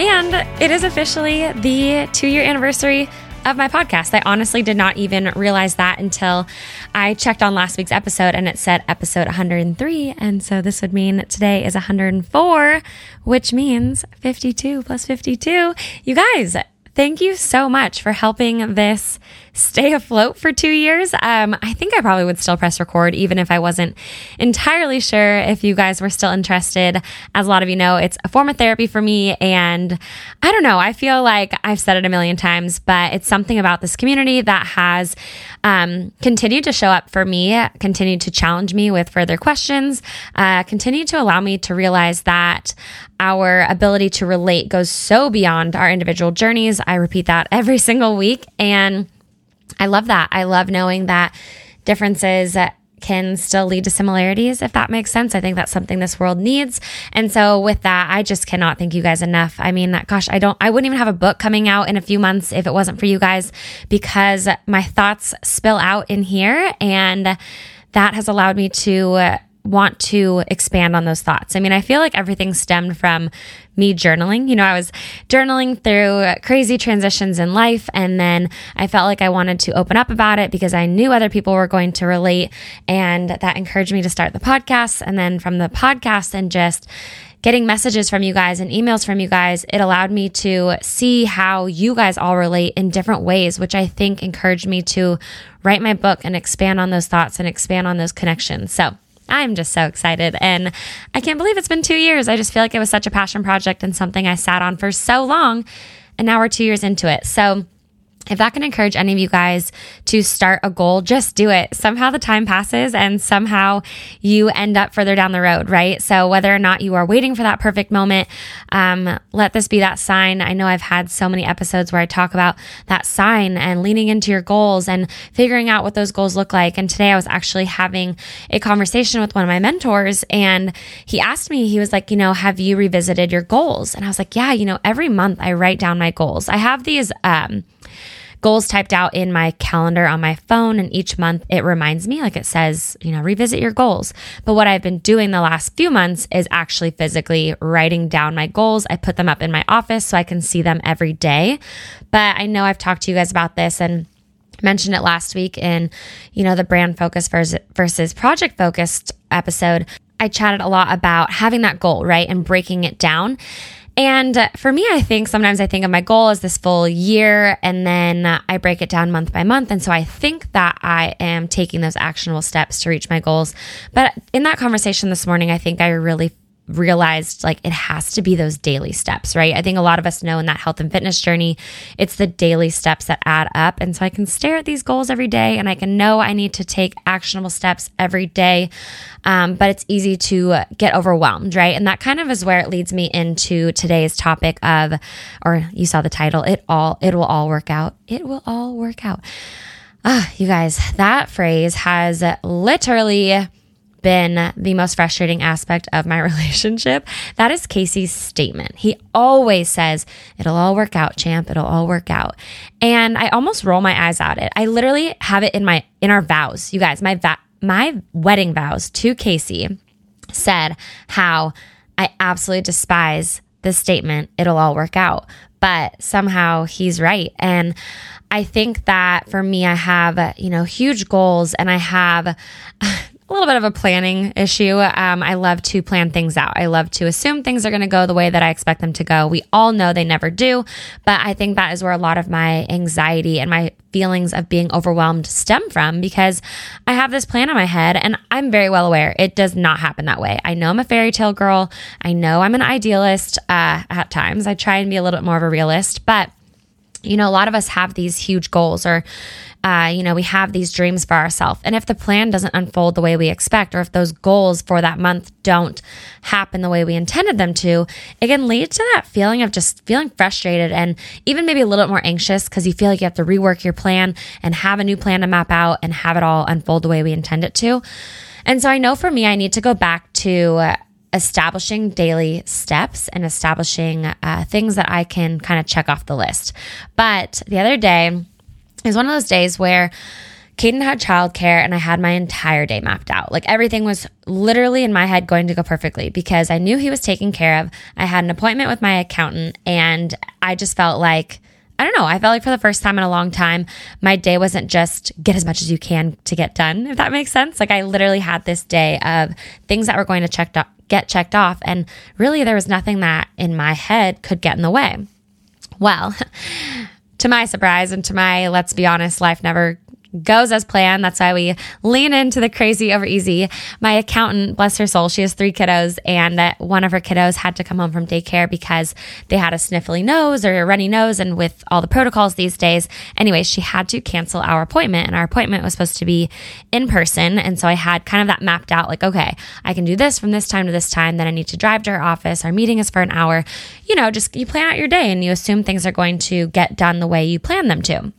And it is officially the two year anniversary of my podcast. I honestly did not even realize that until I checked on last week's episode and it said episode 103. And so this would mean today is 104, which means 52 plus 52. You guys, thank you so much for helping this stay afloat for two years. Um, I think I probably would still press record, even if I wasn't entirely sure if you guys were still interested. As a lot of you know, it's a form of therapy for me. And I don't know, I feel like I've said it a million times, but it's something about this community that has um, continued to show up for me, continued to challenge me with further questions, uh, continued to allow me to realize that our ability to relate goes so beyond our individual journeys. I repeat that every single week. And I love that. I love knowing that differences can still lead to similarities, if that makes sense. I think that's something this world needs. And so with that, I just cannot thank you guys enough. I mean, gosh, I don't, I wouldn't even have a book coming out in a few months if it wasn't for you guys because my thoughts spill out in here and that has allowed me to want to expand on those thoughts. I mean, I feel like everything stemmed from me journaling. You know, I was journaling through crazy transitions in life, and then I felt like I wanted to open up about it because I knew other people were going to relate, and that encouraged me to start the podcast. And then from the podcast and just getting messages from you guys and emails from you guys, it allowed me to see how you guys all relate in different ways, which I think encouraged me to write my book and expand on those thoughts and expand on those connections. So, I'm just so excited. And I can't believe it's been two years. I just feel like it was such a passion project and something I sat on for so long. And now we're two years into it. So if that can encourage any of you guys to start a goal, just do it. Somehow the time passes and somehow you end up further down the road, right? So whether or not you are waiting for that perfect moment, um, let this be that sign. I know I've had so many episodes where I talk about that sign and leaning into your goals and figuring out what those goals look like. And today I was actually having a conversation with one of my mentors and he asked me, he was like, you know, have you revisited your goals? And I was like, yeah, you know, every month I write down my goals. I have these, um, goals typed out in my calendar on my phone. And each month it reminds me, like it says, you know, revisit your goals. But what I've been doing the last few months is actually physically writing down my goals. I put them up in my office so I can see them every day. But I know I've talked to you guys about this and mentioned it last week in, you know, the brand focus versus, versus project focused episode. I chatted a lot about having that goal, right? And breaking it down. And for me, I think sometimes I think of my goal as this full year and then I break it down month by month. And so I think that I am taking those actionable steps to reach my goals. But in that conversation this morning, I think I really realized like it has to be those daily steps, right? I think a lot of us know in that health and fitness journey, it's the daily steps that add up. And so I can stare at these goals every day and I can know I need to take actionable steps every day. Um, but it's easy to get overwhelmed, right? And that kind of is where it leads me into today's topic of, or you saw the title, it all, it will all work out. It will all work out. Ah, you guys, that phrase has literally been the most frustrating aspect of my relationship. That is Casey's statement. He always says, It'll all work out, champ. It'll all work out. And I almost roll my eyes at it. I literally have it in my, in our vows. You guys, my, va- my wedding vows to Casey said how I absolutely despise the statement, it'll all work out. But somehow he's right. And I think that for me, I have, you know, huge goals and I have a little bit of a planning issue. Um, I love to plan things out. I love to assume things are going to go the way that I expect them to go. We all know they never do, but I think that is where a lot of my anxiety and my feelings of being overwhelmed stem from because I have this plan in my head and I'm very well aware it does not happen that way. I know I'm a fairy tale girl. I know I'm an idealist uh, at times. I try and be a little bit more of a realist, but you know, a lot of us have these huge goals or uh, you know, we have these dreams for ourselves. And if the plan doesn't unfold the way we expect, or if those goals for that month don't happen the way we intended them to, it can lead to that feeling of just feeling frustrated and even maybe a little bit more anxious because you feel like you have to rework your plan and have a new plan to map out and have it all unfold the way we intend it to. And so I know for me, I need to go back to establishing daily steps and establishing uh, things that I can kind of check off the list. But the other day, it was one of those days where Caden had childcare and I had my entire day mapped out. Like everything was literally in my head going to go perfectly because I knew he was taken care of. I had an appointment with my accountant and I just felt like, I don't know, I felt like for the first time in a long time, my day wasn't just get as much as you can to get done, if that makes sense. Like I literally had this day of things that were going to check get checked off. And really, there was nothing that in my head could get in the way. Well, to my surprise and to my, let's be honest, life never goes as planned. That's why we lean into the crazy over easy. My accountant, bless her soul, she has three kiddos, and uh, one of her kiddos had to come home from daycare because they had a sniffly nose or a runny nose. And with all the protocols these days, anyway, she had to cancel our appointment, and our appointment was supposed to be in person. And so I had kind of that mapped out like, okay, I can do this from this time to this time. Then I need to drive to her office. Our meeting is for an hour. You know, just you plan out your day and you assume things are going to get done the way you plan them to.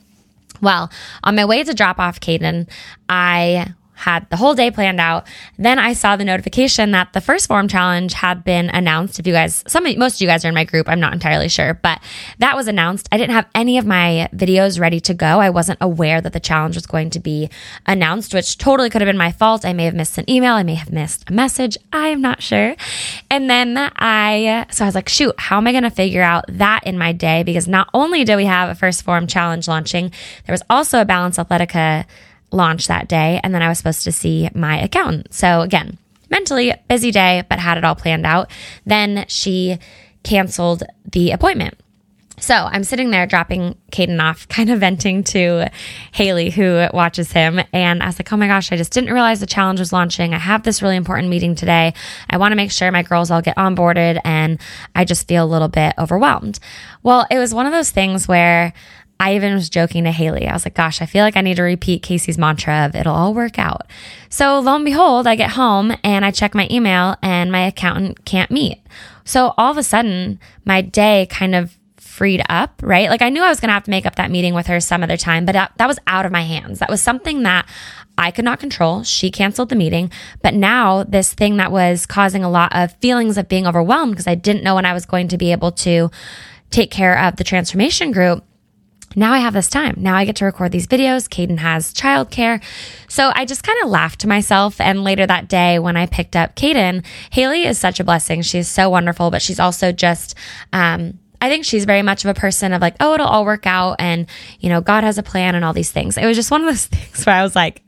Well, on my way to drop off Caden, I had the whole day planned out. Then I saw the notification that the 1st Phorm challenge had been announced. If you guys, some most of you guys are in my group, I'm not entirely sure, but that was announced. I didn't have any of my videos ready to go. I wasn't aware that the challenge was going to be announced, which totally could have been my fault. I may have missed an email. I may have missed a message. I am not sure. And then I, so I was like, shoot, how am I going to figure out that in my day? Because not only do we have a 1st Phorm challenge launching, there was also a Balance Athletica launch that day. And then I was supposed to see my accountant. So again, mentally busy day, but had it all planned out. Then she canceled the appointment. So I'm sitting there dropping Caden off, kind of venting to Haley, who watches him. And I was like, oh my gosh, I just didn't realize the challenge was launching. I have this really important meeting today. I want to make sure my girls all get onboarded and I just feel a little bit overwhelmed. Well, it was one of those things where I even was joking to Haley. I was like, gosh, I feel like I need to repeat Casey's mantra of it'll all work out. So lo and behold, I get home and I check my email and my accountant can't meet. So all of a sudden, my day kind of freed up, right? Like I knew I was going to have to make up that meeting with her some other time, but that, that was out of my hands. That was something that I could not control. She canceled the meeting. But now, this thing that was causing a lot of feelings of being overwhelmed because I didn't know when I was going to be able to take care of the transformation group now I have this time. Now I get to record these videos. Caden has childcare. So I just kind of laughed to myself. And later that day, when I picked up Caden, Haley is such a blessing. She's so wonderful, but she's also just, um, I think she's very much of a person of like, oh, it'll all work out and, you know, God has a plan and all these things. It was just one of those things where I was like,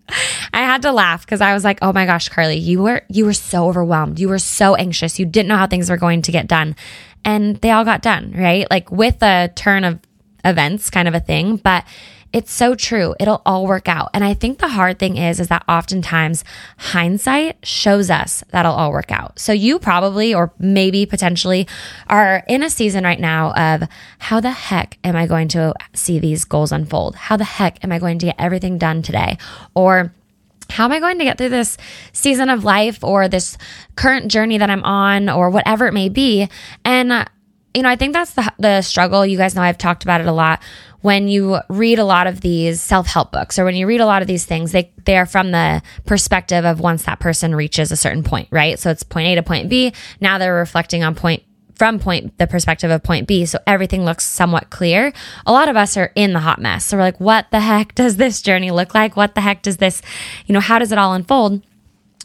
I had to laugh because I was like, oh my gosh, Carly, you were, you were so overwhelmed. You were so anxious. You didn't know how things were going to get done. And they all got done, right? Like with a turn of events kind of a thing, but it's so true. It'll all work out. And I think the hard thing is, is that oftentimes hindsight shows us that'll all work out. So you probably, or maybe potentially are in a season right now of how the heck am I going to see these goals unfold? How the heck am I going to get everything done today? Or how am I going to get through this season of life or this current journey that I'm on or whatever it may be? And you know, I think that's the, the struggle. You guys know I've talked about it a lot. When you read a lot of these self help books or when you read a lot of these things, they, they are from the perspective of once that person reaches a certain point, right? So it's point A to point B. Now they're reflecting on point from point the perspective of point B. So everything looks somewhat clear. A lot of us are in the hot mess. So we're like, what the heck does this journey look like? What the heck does this, you know, how does it all unfold?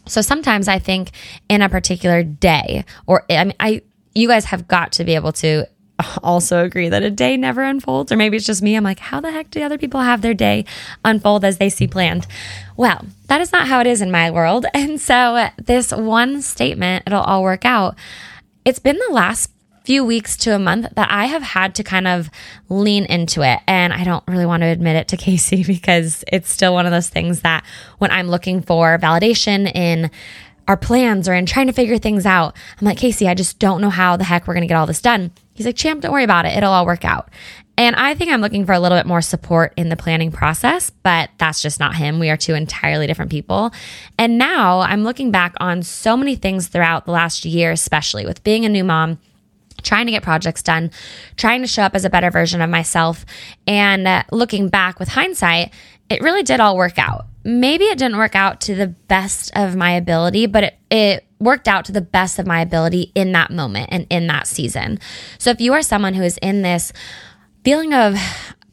So sometimes I think in a particular day, or I mean, I you guys have got to be able to also agree that a day never unfolds, or maybe it's just me. I'm like, how the heck do other people have their day unfold as they see planned? Well, that is not how it is in my world. And so, uh, this one statement, it'll all work out. It's been the last few weeks to a month that I have had to kind of lean into it. And I don't really want to admit it to Casey because it's still one of those things that when I'm looking for validation in our plans or in trying to figure things out, I'm like, Casey, I just don't know how the heck we're going to get all this done. He's like, Champ, don't worry about it. It'll all work out. And I think I'm looking for a little bit more support in the planning process, but that's just not him. We are two entirely different people. And now I'm looking back on so many things throughout the last year, especially with being a new mom trying to get projects done, trying to show up as a better version of myself. And uh, looking back with hindsight, it really did all work out. Maybe it didn't work out to the best of my ability, but it, it worked out to the best of my ability in that moment and in that season. So if you are someone who is in this feeling of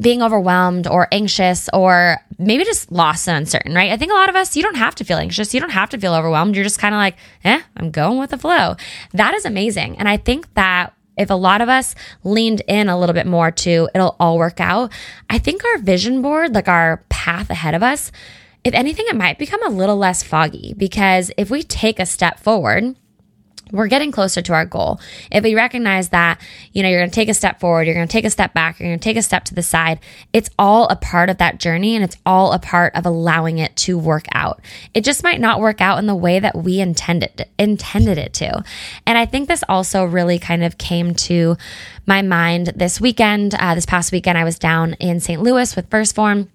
being overwhelmed or anxious or maybe just lost and uncertain, right? I think a lot of us, you don't have to feel anxious. You don't have to feel overwhelmed. You're just kind of like, eh, I'm going with the flow. That is amazing. And I think that if a lot of us leaned in a little bit more to it'll all work out, I think our vision board, like our path ahead of us, if anything, it might become a little less foggy because if we take a step forward, we're getting closer to our goal. If we recognize that, you know, you're going to take a step forward, you're going to take a step back, you're going to take a step to the side, it's all a part of that journey and it's all a part of allowing it to work out. It just might not work out in the way that we intended intended it to. And I think this also really kind of came to my mind this weekend. Uh, this past weekend, I was down in St. Louis with 1st Phorm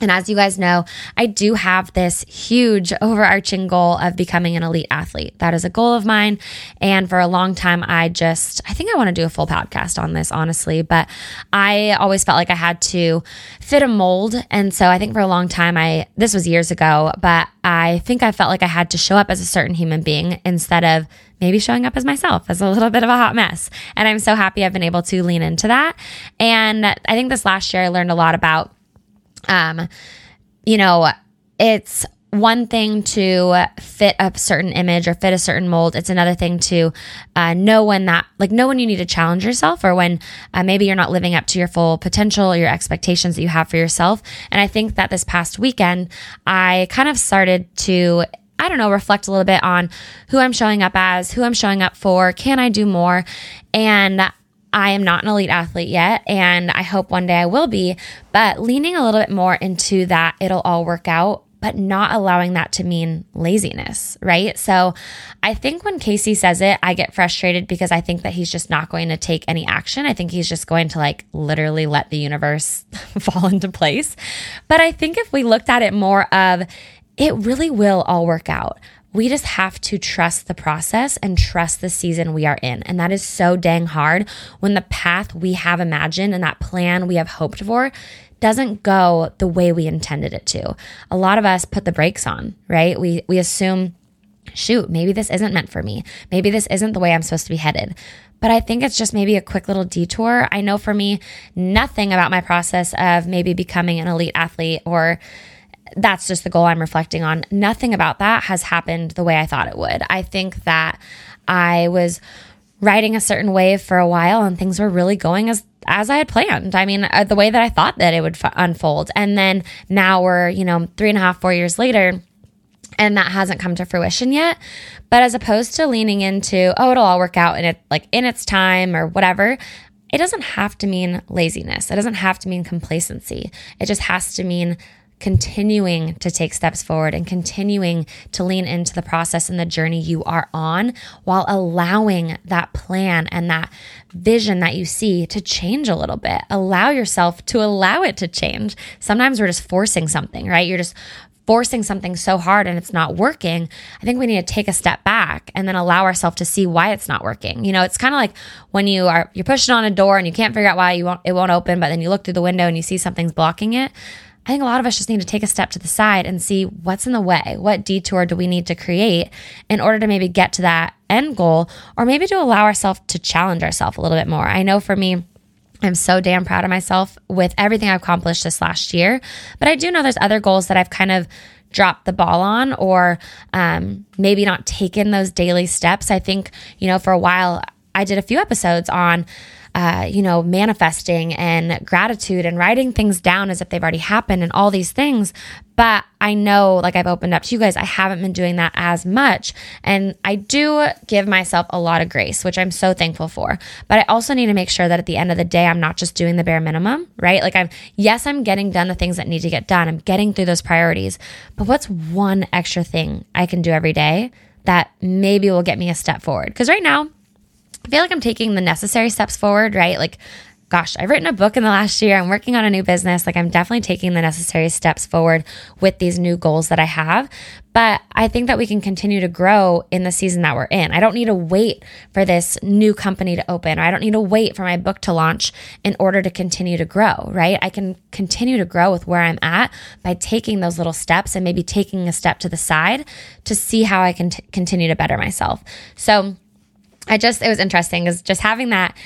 and as you guys know, I do have this huge overarching goal of becoming an elite athlete. That is a goal of mine. And for a long time, I just, I think I want to do a full podcast on this, honestly, but I always felt like I had to fit a mold. And so I think for a long time, I, this was years ago, but I think I felt like I had to show up as a certain human being instead of maybe showing up as myself as a little bit of a hot mess. And I'm so happy I've been able to lean into that. And I think this last year, I learned a lot about um, you know, it's one thing to fit a certain image or fit a certain mold. It's another thing to uh, know when that, like, know when you need to challenge yourself or when uh, maybe you're not living up to your full potential or your expectations that you have for yourself. And I think that this past weekend, I kind of started to I don't know, reflect a little bit on who I'm showing up as, who I'm showing up for, can I do more? And I am not an elite athlete yet, and I hope one day I will be, but leaning a little bit more into that, it'll all work out, but not allowing that to mean laziness, right? So I think when Casey says it, I get frustrated because I think that he's just not going to take any action. I think he's just going to like literally let the universe fall into place. But I think if we looked at it more of, it really will all work out. We just have to trust the process and trust the season we are in. And that is so dang hard when the path we have imagined and that plan we have hoped for doesn't go the way we intended it to. A lot of us put the brakes on, right? We we assume shoot, maybe this isn't meant for me. Maybe this isn't the way I'm supposed to be headed. But I think it's just maybe a quick little detour. I know for me, nothing about my process of maybe becoming an elite athlete or that's just the goal I'm reflecting on. Nothing about that has happened the way I thought it would. I think that I was riding a certain wave for a while and things were really going as as I had planned. I mean, uh, the way that I thought that it would f- unfold. And then now we're, you know, three and a half, four years later, and that hasn't come to fruition yet. But as opposed to leaning into, oh, it'll all work out in it, like in its time or whatever, it doesn't have to mean laziness. It doesn't have to mean complacency. It just has to mean continuing to take steps forward and continuing to lean into the process and the journey you are on while allowing that plan and that vision that you see to change a little bit. Allow yourself to allow it to change. Sometimes we're just forcing something, right? You're just forcing something so hard and it's not working, I think we need to take a step back and then allow ourselves to see why it's not working. You know, it's kind of like when you are you're pushing on a door and you can't figure out why you won't it won't open, but then you look through the window and you see something's blocking it. I think a lot of us just need to take a step to the side and see what's in the way. What detour do we need to create in order to maybe get to that end goal or maybe to allow ourselves to challenge ourselves a little bit more? I know for me, I'm so damn proud of myself with everything I've accomplished this last year, but I do know there's other goals that I've kind of dropped the ball on or um, maybe not taken those daily steps. I think, you know, for a while, I did a few episodes on uh, you know, manifesting and gratitude and writing things down as if they've already happened and all these things. But I know, like I've opened up to you guys, I haven't been doing that as much. And I do give myself a lot of grace, which I'm so thankful for. But I also need to make sure that at the end of the day, I'm not just doing the bare minimum, right? Like I'm, yes, I'm getting done the things that need to get done. I'm getting through those priorities. But what's one extra thing I can do every day that maybe will get me a step forward? Because right now, I feel like I'm taking the necessary steps forward, right? Like gosh, I've written a book in the last year. I'm working on a new business. Like, I'm definitely taking the necessary steps forward with these new goals that I have. But I think that we can continue to grow in the season that we're in. I don't need to wait for this new company to open, or I don't need to wait for my book to launch in order to continue to grow, right? I can continue to grow with where I'm at by taking those little steps and maybe taking a step to the side to see how I can t- continue to better myself. So, I just, it was interesting because just having that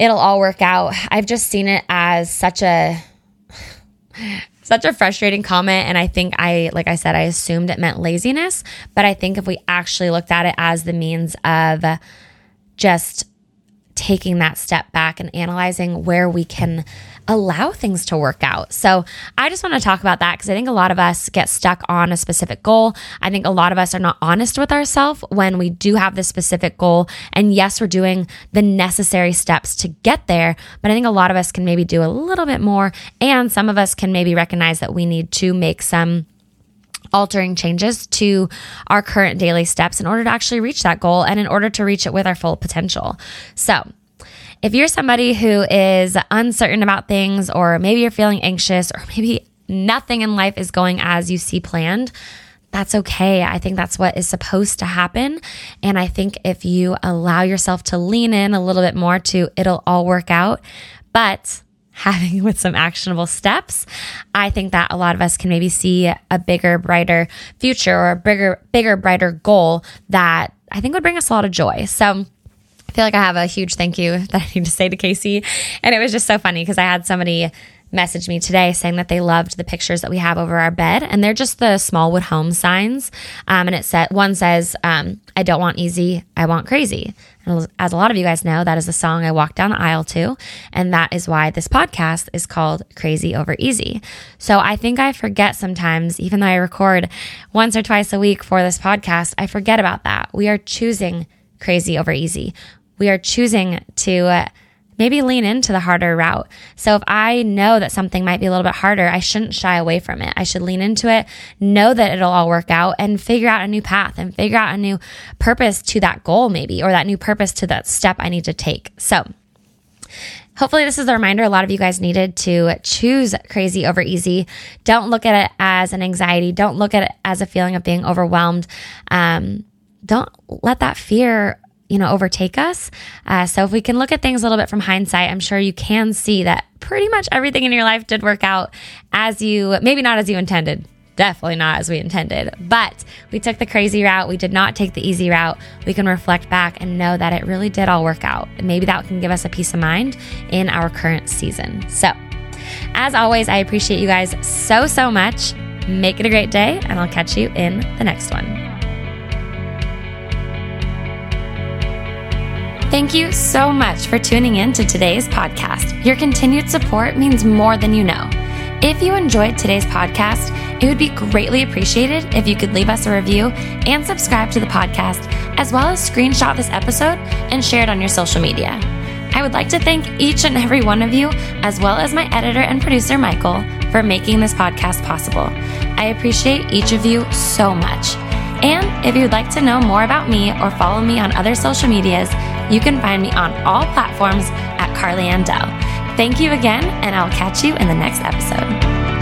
it'll all work out. I've just seen it as such a such a frustrating comment and I think I like I said I assumed it meant laziness, but I think if we actually looked at it as the means of just taking that step back and analyzing where we can allow things to work out. So I just want to talk about that because I think a lot of us get stuck on a specific goal. I think a lot of us are not honest with ourselves when we do have this specific goal. And yes, we're doing the necessary steps to get there, but I think a lot of us can maybe do a little bit more. And some of us can maybe recognize that we need to make some altering changes to our current daily steps in order to actually reach that goal and in order to reach it with our full potential. So, if you're somebody who is uncertain about things, or maybe you're feeling anxious, or maybe nothing in life is going as you see planned, that's okay. I think that's what is supposed to happen. And I think if you allow yourself to lean in a little bit more to it'll all work out, but having with some actionable steps, I think that a lot of us can maybe see a bigger, brighter future or a bigger, bigger, brighter goal that I think would bring us a lot of joy. So I feel like I have a huge thank you that I need to say to Casey. And it was just so funny because I had somebody message me today saying that they loved the pictures that we have over our bed. And they're just the Smallwood home signs. Um, and it said, one says, um, I don't want easy, I want crazy. And as a lot of you guys know, that is the song I walk down the aisle to. And that is why this podcast is called Crazy Over Easy. So I think I forget sometimes, even though I record once or twice a week for this podcast, I forget about that. We are choosing crazy over easy we are choosing to uh, maybe lean into the harder route. So if I know that something might be a little bit harder, I shouldn't shy away from it. I should lean into it, know that it'll all work out and figure out a new path and figure out a new purpose to that goal maybe or that new purpose to that step I need to take. So Hopefully, this is a reminder a lot of you guys needed to choose crazy over easy. Don't look at it as an anxiety. Don't look at it as a feeling of being overwhelmed. Um, don't let that fear you know, overtake us. Uh, so if we can look at things a little bit from hindsight, I'm sure you can see that pretty much everything in your life did work out as you, maybe not as you intended. Definitely not as we intended, but we took the crazy route. We did not take the easy route. We can reflect back and know that it really did all work out. Maybe that can give us a peace of mind in our current season. So, as always, I appreciate you guys so, so much. Make it a great day, and I'll catch you in the next one. Thank you so much for tuning in to today's podcast. Your continued support means more than you know. If you enjoyed today's podcast, it would be greatly appreciated if you could leave us a review and subscribe to the podcast, as well as screenshot this episode and share it on your social media. I would like to thank each and every one of you, as well as my editor and producer, Michael, for making this podcast possible. I appreciate each of you so much. And if you'd like to know more about me or follow me on other social medias, you can find me on all platforms at Carly Andell. Thank you again, and I'll catch you in the next episode.